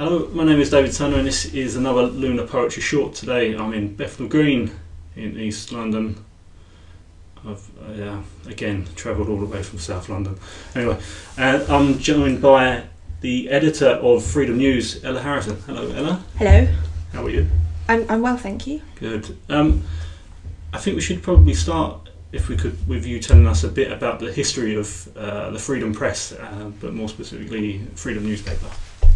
Hello, my name is David Turner, and this is another Lunar Poetry Short. Today I'm in Bethnal Green in East London. I've uh, again travelled all the way from South London. Anyway, uh, I'm joined by the editor of Freedom News, Ella Harrison. Hello, Ella. Hello. How are you? I'm, I'm well, thank you. Good. Um, I think we should probably start, if we could, with you telling us a bit about the history of uh, the Freedom Press, uh, but more specifically, Freedom Newspaper.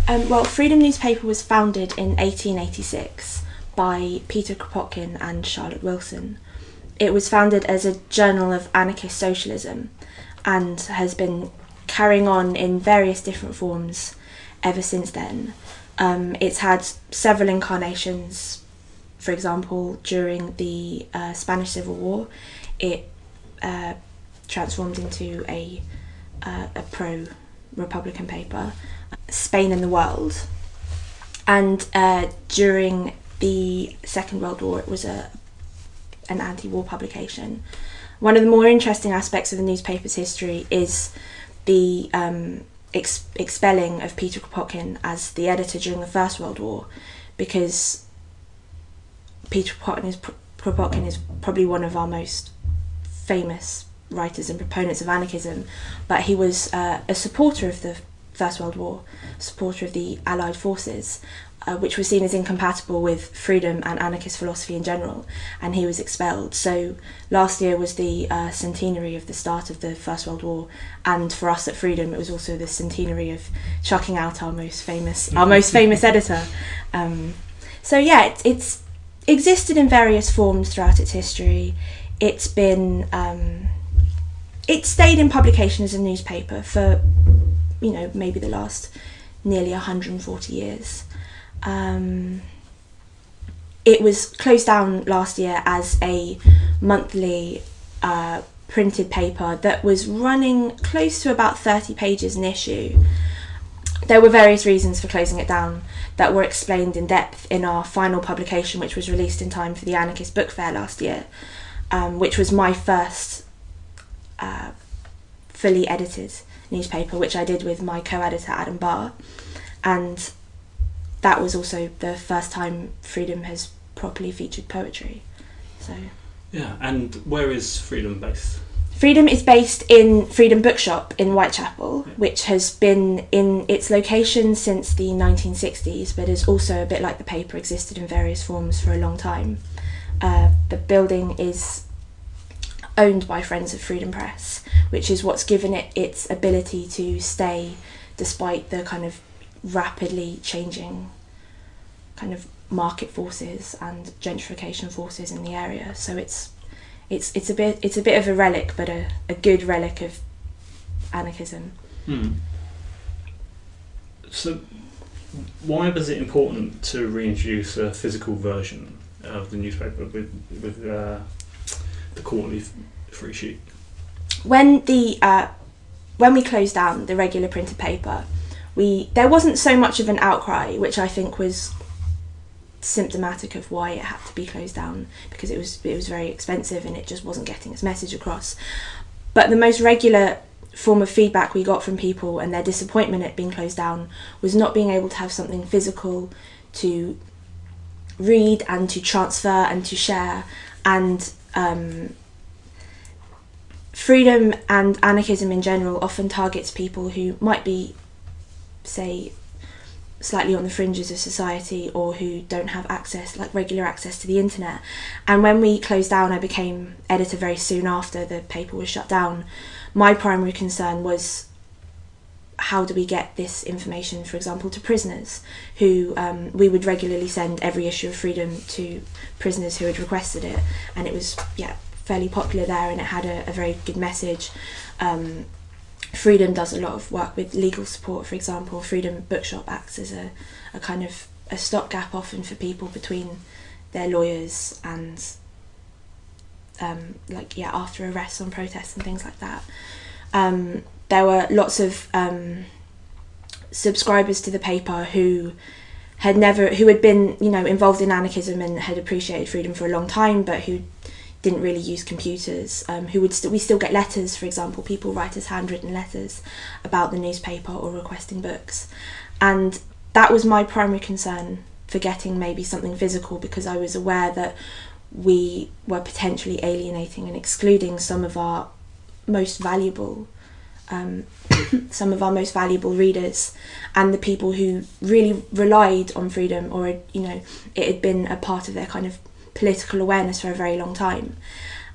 Um, well, Freedom Newspaper was founded in 1886 by Peter Kropotkin and Charlotte Wilson. It was founded as a journal of anarchist socialism and has been carrying on in various different forms ever since then. Um, it's had several incarnations. For example, during the uh, Spanish Civil War, it uh, transformed into a uh, a pro Republican paper, Spain and the World, and uh, during the Second World War, it was a an anti-war publication. One of the more interesting aspects of the newspaper's history is the um, ex- expelling of Peter Kropotkin as the editor during the First World War, because Peter Kropotkin is, Kropotkin is probably one of our most famous writers and proponents of anarchism, but he was uh, a supporter of the First World War, supporter of the Allied forces, uh, which was seen as incompatible with freedom and anarchist philosophy in general, and he was expelled. So last year was the uh, centenary of the start of the First World War, and for us at Freedom, it was also the centenary of chucking out our most famous, our most famous editor. Um, so yeah, it, it's existed in various forms throughout its history. It's been um, it stayed in publication as a newspaper for you know maybe the last nearly 140 years. Um, it was closed down last year as a monthly uh, printed paper that was running close to about 30 pages an issue. There were various reasons for closing it down that were explained in depth in our final publication, which was released in time for the Anarchist Book Fair last year, um, which was my first uh, fully edited newspaper, which I did with my co editor Adam Barr. And that was also the first time Freedom has properly featured poetry. So Yeah, and where is Freedom based? Freedom is based in Freedom Bookshop in Whitechapel, which has been in its location since the 1960s, but is also a bit like the paper existed in various forms for a long time. Uh, the building is owned by Friends of Freedom Press, which is what's given it its ability to stay despite the kind of rapidly changing kind of market forces and gentrification forces in the area. So it's it's it's a bit it's a bit of a relic, but a, a good relic of anarchism. Hmm. So, why was it important to reintroduce a physical version of the newspaper with with uh, the quarterly free sheet? When the uh, when we closed down the regular printed paper, we there wasn't so much of an outcry, which I think was symptomatic of why it had to be closed down because it was it was very expensive and it just wasn't getting its message across. But the most regular form of feedback we got from people and their disappointment at being closed down was not being able to have something physical to read and to transfer and to share and um, freedom and anarchism in general often targets people who might be say slightly on the fringes of society or who don't have access like regular access to the internet. And when we closed down i became editor very soon after the paper was shut down. My primary concern was how do we get this information for example to prisoners who um, we would regularly send every issue of freedom to prisoners who had requested it and it was yeah fairly popular there and it had a, a very good message um, Freedom does a lot of work with legal support, for example. Freedom Bookshop acts as a, a kind of a stopgap often for people between their lawyers and um, like yeah after arrests on protests and things like that. Um, there were lots of um, subscribers to the paper who had never who had been you know involved in anarchism and had appreciated freedom for a long time, but who didn't really use computers. Um, who would st- we still get letters, for example, people write us handwritten letters about the newspaper or requesting books, and that was my primary concern for getting maybe something physical because I was aware that we were potentially alienating and excluding some of our most valuable um, some of our most valuable readers and the people who really relied on freedom or you know it had been a part of their kind of political awareness for a very long time.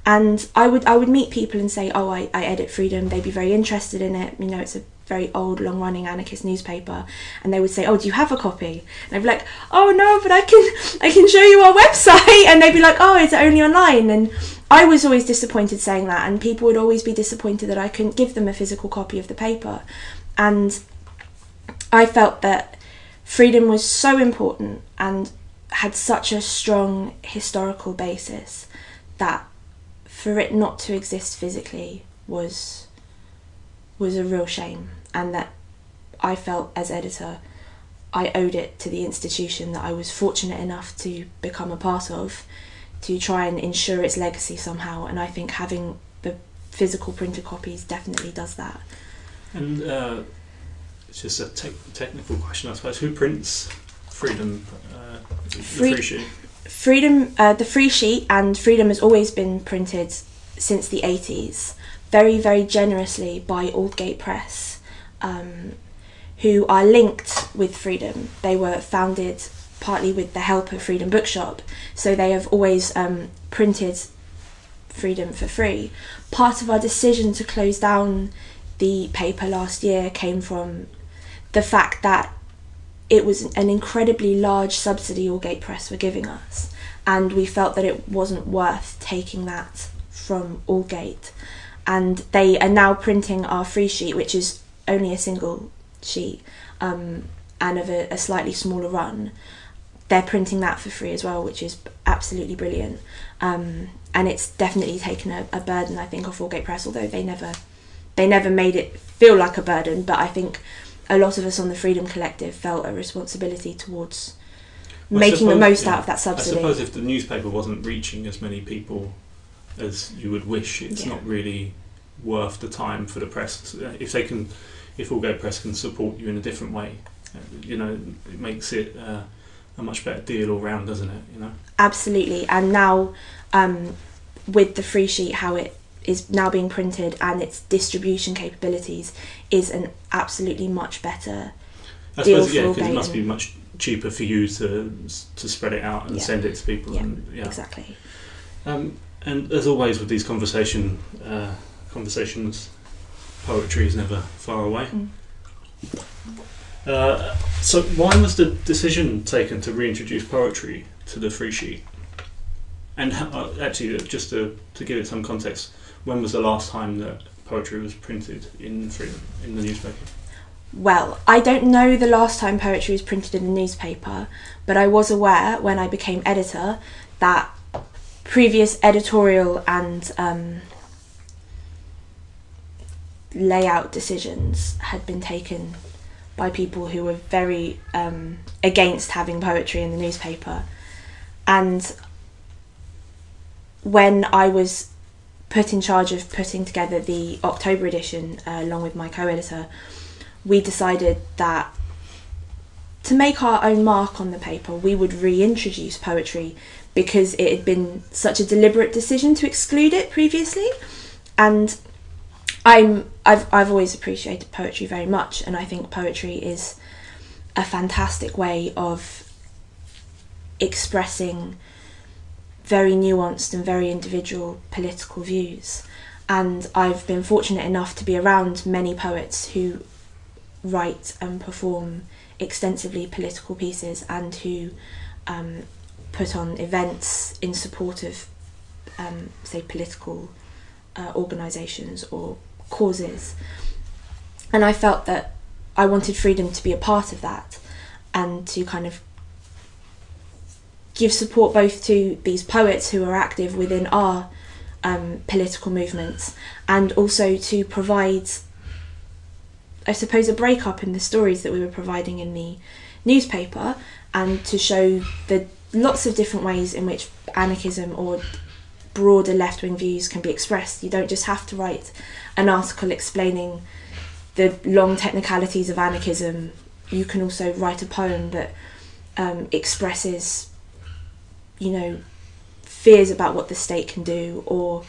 And I would I would meet people and say oh I, I edit freedom. They'd be very interested in it. You know it's a very old, long running anarchist newspaper, and they would say, "Oh, do you have a copy?" And I'd be like, "Oh no, but I can I can show you our website." And they'd be like, "Oh, is it only online?" And I was always disappointed saying that, and people would always be disappointed that I couldn't give them a physical copy of the paper. And I felt that freedom was so important and had such a strong historical basis that for it not to exist physically was was a real shame and that I felt as editor I owed it to the institution that I was fortunate enough to become a part of to try and ensure its legacy somehow and I think having the physical printed copies definitely does that. And uh, it's just a te- technical question I suppose. Who prints Freedom, uh, Free- the free sheet? Freedom, uh, the free sheet and Freedom has always been printed since the 80s very, very generously by Aldgate Press um, who are linked with Freedom. They were founded partly with the help of Freedom Bookshop, so they have always um, printed Freedom for free. Part of our decision to close down the paper last year came from the fact that it was an incredibly large subsidy Aldgate Press were giving us, and we felt that it wasn't worth taking that from Aldgate. And they are now printing our free sheet, which is only a single sheet um, and of a, a, slightly smaller run, they're printing that for free as well, which is absolutely brilliant. Um, and it's definitely taken a, a, burden, I think, off Aldgate Press, although they never they never made it feel like a burden. But I think a lot of us on the Freedom Collective felt a responsibility towards well, making suppose, the most yeah, out of that subsidy. I suppose if the newspaper wasn't reaching as many people as you would wish, it's yeah. not really worth the time for the press. If they can if Aldgate Press can support you in a different way, you know, it makes it uh, a much better deal all round, doesn't it? You know. Absolutely, and now um, with the free sheet, how it is now being printed and its distribution capabilities is an absolutely much better I deal suppose, yeah, because it must be much cheaper for you to to spread it out and yeah. send it to people. Yeah, and, yeah. exactly. Um, and as always with these conversation uh, conversations, poetry is never far away. Mm. Uh, so, why was the decision taken to reintroduce poetry to the free sheet? And uh, actually, uh, just to, to give it some context, when was the last time that poetry was printed in Freedom in the newspaper? Well, I don't know the last time poetry was printed in the newspaper, but I was aware when I became editor that previous editorial and um, layout decisions had been taken by people who were very um, against having poetry in the newspaper. And when I was put in charge of putting together the October edition uh, along with my co editor, we decided that to make our own mark on the paper, we would reintroduce poetry because it had been such a deliberate decision to exclude it previously. And I'm I've I've always appreciated poetry very much, and I think poetry is a fantastic way of expressing very nuanced and very individual political views. And I've been fortunate enough to be around many poets who write and perform extensively political pieces and who um, put on events in support of, um, say, political uh, organisations or causes. And I felt that I wanted freedom to be a part of that and to kind of give support both to these poets who are active within our um, political movements and also to provide, I suppose, a breakup in the stories that we were providing in the newspaper and to show the lots of different ways in which anarchism or broader left wing views can be expressed. You don't just have to write an article explaining the long technicalities of anarchism you can also write a poem that um, expresses, you know, fears about what the state can do or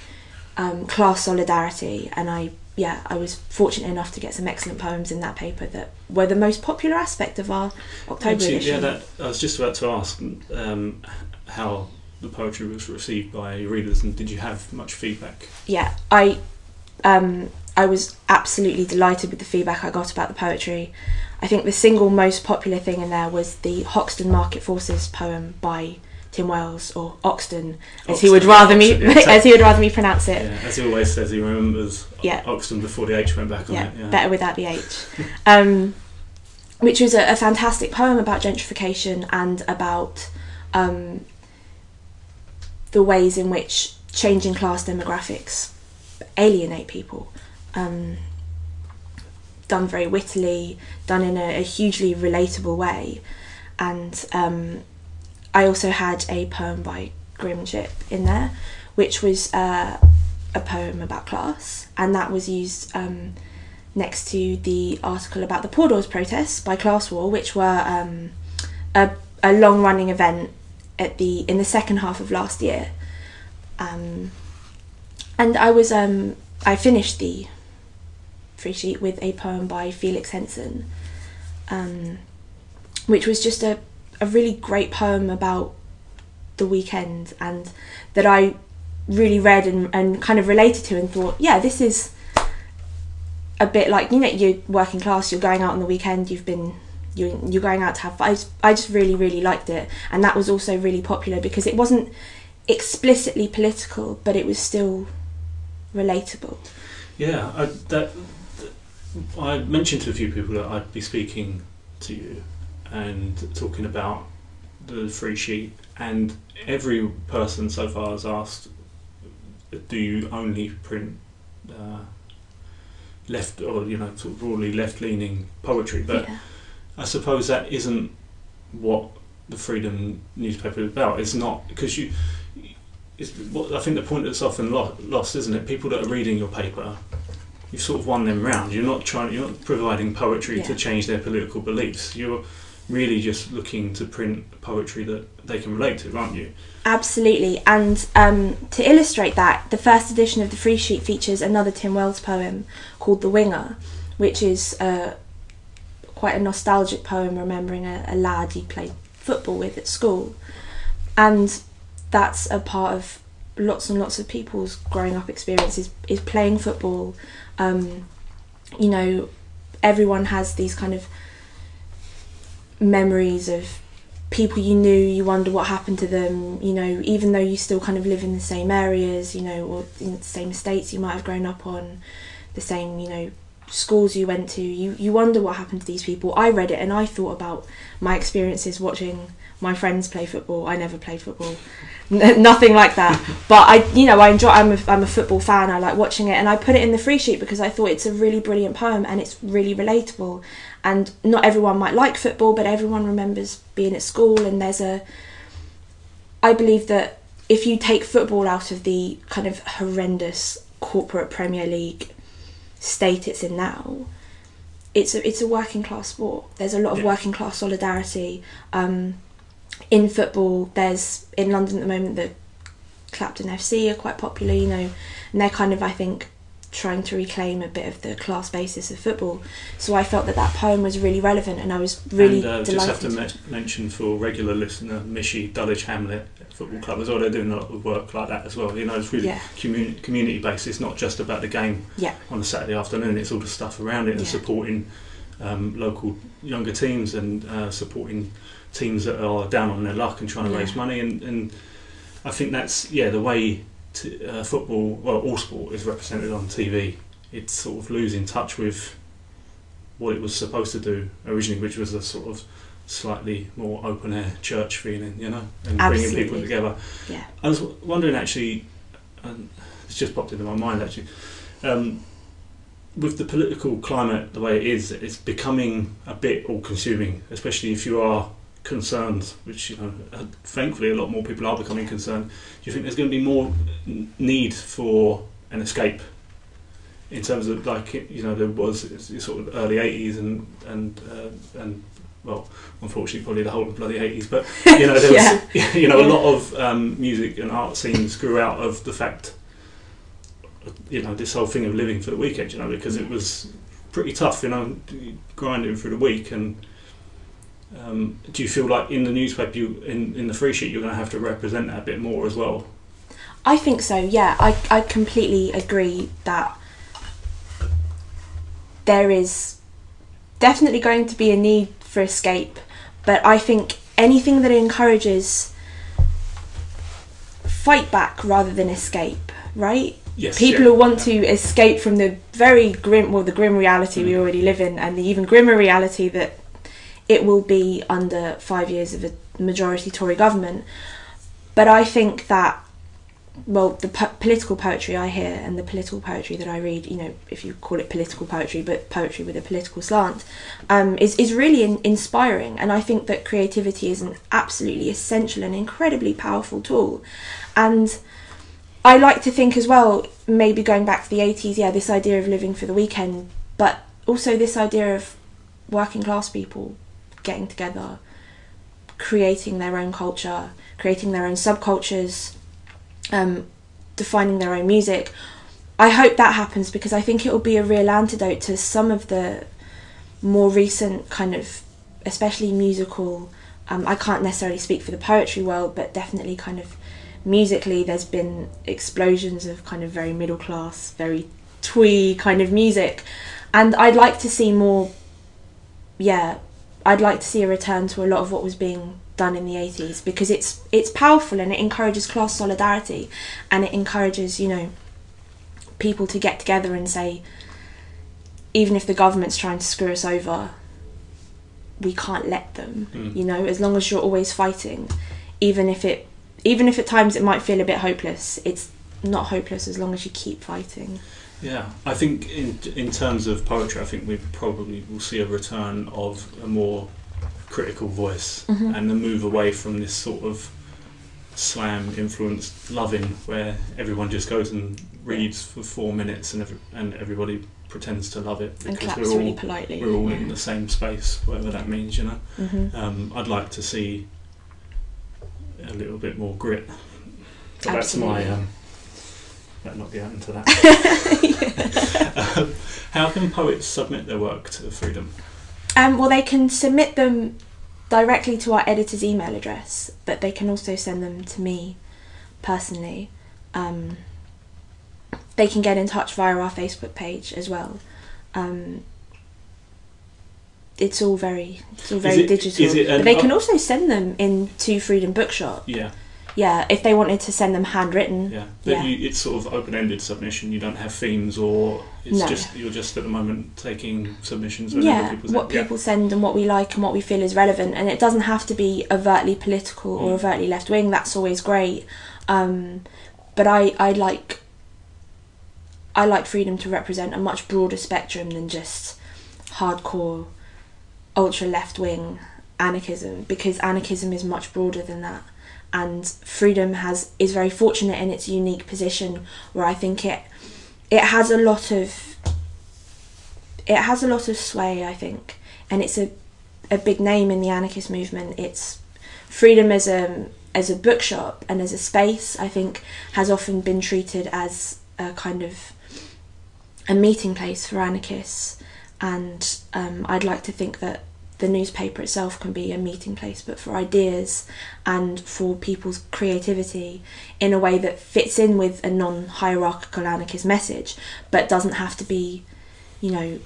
um, class solidarity. And I, yeah, I was fortunate enough to get some excellent poems in that paper that were the most popular aspect of our October Actually, edition. yeah, that, I was just about to ask um, how the poetry was received by readers, and did you have much feedback? yeah, I um, I was absolutely delighted with the feedback I got about the poetry. I think the single most popular thing in there was the Hoxton Market Forces poem by Tim Wells, or Oxton, as he would Oxton, rather me yeah, exactly. as he would rather me pronounce it. Yeah, as he always says, he remembers Yeah. Oxton before the H went back on Yeah, it. Yeah. better without the H. Um, which was a, a fantastic poem about gentrification and about um, the ways in which changing class demographics alienate people. Um, done very wittily, done in a, a hugely relatable way. And um, I also had a poem by Grim Chip in there, which was uh, a poem about class, and that was used um, next to the article about the Poor Doors protests by Class War, which were um, a, a long running event at the in the second half of last year. Um, and I was um, I finished the free sheet with a poem by Felix Henson, um, which was just a, a really great poem about the weekend and that I really read and, and kind of related to and thought, yeah, this is a bit like you know you're working class, you're going out on the weekend, you've been you're, you're going out to have fun. I just, I just really really liked it, and that was also really popular because it wasn't explicitly political, but it was still relatable. Yeah, I, that, I mentioned to a few people that I'd be speaking to you and talking about the free sheet, and every person so far has asked, "Do you only print uh, left or you know sort of broadly left-leaning poetry?" But yeah. I suppose that isn't what the Freedom newspaper is about. It's not because you. What, I think the point that's often lo- lost, isn't it? People that are reading your paper, you've sort of won them round. You're not trying. You're not providing poetry to change their political beliefs. You're really just looking to print poetry that they can relate to, aren't you? Absolutely, and um, to illustrate that, the first edition of the free sheet features another Tim Wells poem called "The Winger," which is uh, quite a nostalgic poem remembering a, a lad he played football with at school, and that's a part of lots and lots of people's growing up experiences is playing football. Um, you know, everyone has these kind of memories of people you knew you wonder what happened to them you know even though you still kind of live in the same areas you know or in the same estates you might have grown up on the same you know schools you went to you you wonder what happened to these people. I read it and i thought about my experiences watching my friends play football. I never played football. Nothing like that. But i you know i enjoy I'm a, I'm a football fan. I like watching it and i put it in the free sheet because i thought it's a really brilliant poem and it's really relatable. And not everyone might like football but everyone remembers being at school and there's a i believe that if you take football out of the kind of horrendous corporate premier league state it's in now it's a it's a working class sport. There's a lot of Yeah. working class solidarity. Um, in football there's in london at the moment the clapton fc are quite popular you know and they're kind of i think trying to reclaim a bit of the class basis of football. So i felt that that poem was really relevant and i was really and uh, just have delighted. to me- mention for regular listener, Mishi Dulwich Hamlet Football Club as well. They're doing a lot of work like that as well. You know, it's really Yeah. community community based. It's not just about the game Yeah. on a Saturday afternoon. It's all the stuff around it and Yeah. supporting um, local younger teams and uh, supporting teams that are down on their luck and trying to raise money. And, and I think that's yeah the way to, uh, football, well, all sport is represented on TV. It's sort of losing touch with what it was supposed to do originally, which was a sort of slightly more open air church feeling, you know, and bringing people together. Yeah. I was w- wondering actually, and it's just popped into my mind actually, um, with the political climate the way it is, it's becoming a bit all consuming, especially if you are concerned, which, you know, uh, thankfully a lot more people are becoming concerned. Do you think there's going to be more need for an escape in terms of like you know there was sort of early eighties and and uh, and well, unfortunately, probably the whole of bloody eighties. But you know, there was Yeah. you know a lot of um, music and art scenes grew out of the fact, you know, this whole thing of living for the weekend. You know, because it was pretty tough. You know, grinding through the week. And um, do you feel like in the newspaper, you in in the free sheet, you're going to have to represent that a bit more as well? I think so. Yeah, I I completely agree that there is definitely going to be a need for escape, but I think anything that encourages fight back rather than escape, right? Yes. People yeah, who want yeah. to escape from the very grim, well, the grim reality we Mm. already live in, and the even grimmer reality that it will be under five years of a majority Tory government. But I think that, well, the po- political poetry I hear and the political poetry that I read, you know, if you call it political poetry, but poetry with a political slant, um, is, is really in- inspiring. And I think that creativity is an absolutely essential and incredibly powerful tool. And I like to think as well, maybe going back to the 80s, yeah, this idea of living for the weekend, but also this idea of working class people getting together, creating their own culture, creating their own subcultures, um, defining their own music. I hope that happens because I think it will be a real antidote to some of the more recent kind of, especially musical. Um, I can't necessarily speak for the poetry world, but definitely kind of musically, there's been explosions of kind of very middle class, very twee kind of music, and I'd like to see more. Yeah, I'd like to see a return to a lot of what was being done in the 80s because it's it's powerful and it encourages class solidarity and it encourages you know people to get together and say even if the government's trying to screw us over we can't let them Mm. you know as long as you're always fighting even if it even if at times it might feel a bit hopeless it's not hopeless as long as you keep fighting Yeah, I think in in terms of poetry, I think we probably will see a return of a more critical voice Mhm. and the move away from this sort of slam influenced loving where everyone just goes and reads for four minutes and every, and everybody pretends to love it and because we're really all politely we're all in the same space, whatever that means, you know. hmm Um, I'd like to see a little bit more grit. But that's my um, better not get into that. um, how can poets submit their work to Freedom? Um, well, they can submit them directly to our editor's email address, but they can also send them to me personally. Um, they can get in touch via our Facebook page as well. Um, it's all very, it's all very it- digital. is it an but they can also send them in to Freedom Bookshop. Yeah, Yeah, if they wanted to send them handwritten. yeah. But Yeah. You, it's sort of open-ended submission. You don't have themes, or it's No. just you're just at the moment taking submissions. yeah, people what people send and what we like and what we feel is relevant, and it doesn't have to be overtly political or Mm. overtly left wing. That's always great, um, but I I like I like freedom to represent a much broader spectrum than just hardcore, ultra left wing anarchism because anarchism is much broader than that. And freedom has is very fortunate in its unique position where I think it it has a lot of it has a lot of sway, I think, and it's a a big name in the anarchist movement. It's freedom as a as a bookshop and as a space. I think has often been treated as a kind of a meeting place for anarchists, and um, I'd like to think that the newspaper itself can be a meeting place, but for ideas and for people's creativity in a way that fits in with a non-hierarchical anarchist message, but doesn't have to be, you know,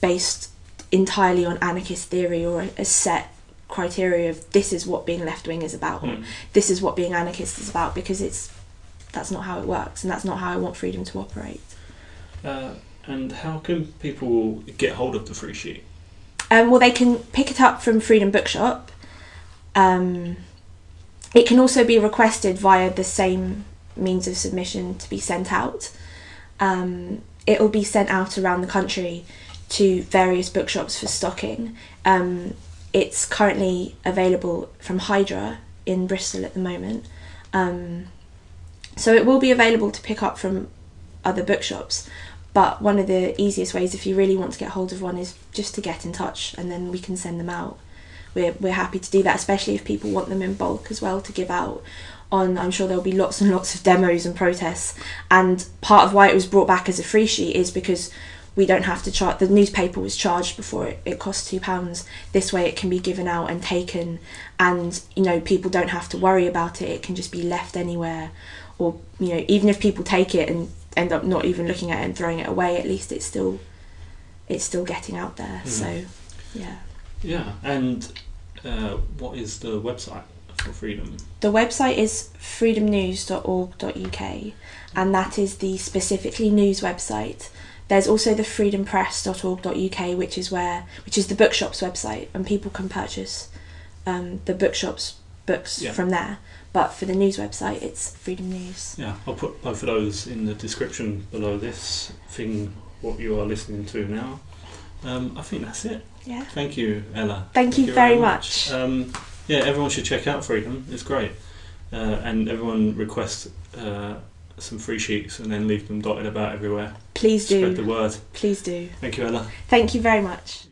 based entirely on anarchist theory or a, set criteria of this is what being left wing is about, or Mm. this is what being anarchist is about, because it's that's not how it works, and that's not how I want freedom to operate. Uh, and how can people get hold of the free sheet? Um, well, they can pick it up from Freedom Bookshop. Um, it can also be requested via the same means of submission to be sent out. Um, it will be sent out around the country to various bookshops for stocking. Um, it's currently available from Hydra in Bristol at the moment. Um, so it will be available to pick up from other bookshops, But one of the easiest ways, if you really want to get hold of one, is just to get in touch, and then we can send them out. We're we're happy to do that, especially if people want them in bulk as well to give out. On, I'm sure there'll be lots and lots of demos and protests. And part of why it was brought back as a free sheet is because we don't have to charge. The newspaper was charged before it, it cost two pounds. This way, it can be given out and taken, and you know people don't have to worry about it. It can just be left anywhere, or you know even if people take it and end up not even looking at it and throwing it away, at least it's still it's still getting out there. Mm. So yeah. Yeah, and uh, what is the website for Freedom? The website is freedomnews.org.uk, and that is the specifically news website. There's also the freedompress.org.uk, which is where which is the bookshop's website, and people can purchase um, the bookshop's books Yeah. from there. But for the news website, it's Freedom News. Yeah, I'll put both of those in the description below this thing, what you are listening to now. Um, I think that's it. Yeah. Thank you, Ella. Thank you very much. Um, yeah, everyone should check out Freedom. It's great. Uh, and everyone request uh, some free sheets and then leave them dotted about everywhere. Please do. Spread the word. Please do. Thank you, Ella. Thank you very much.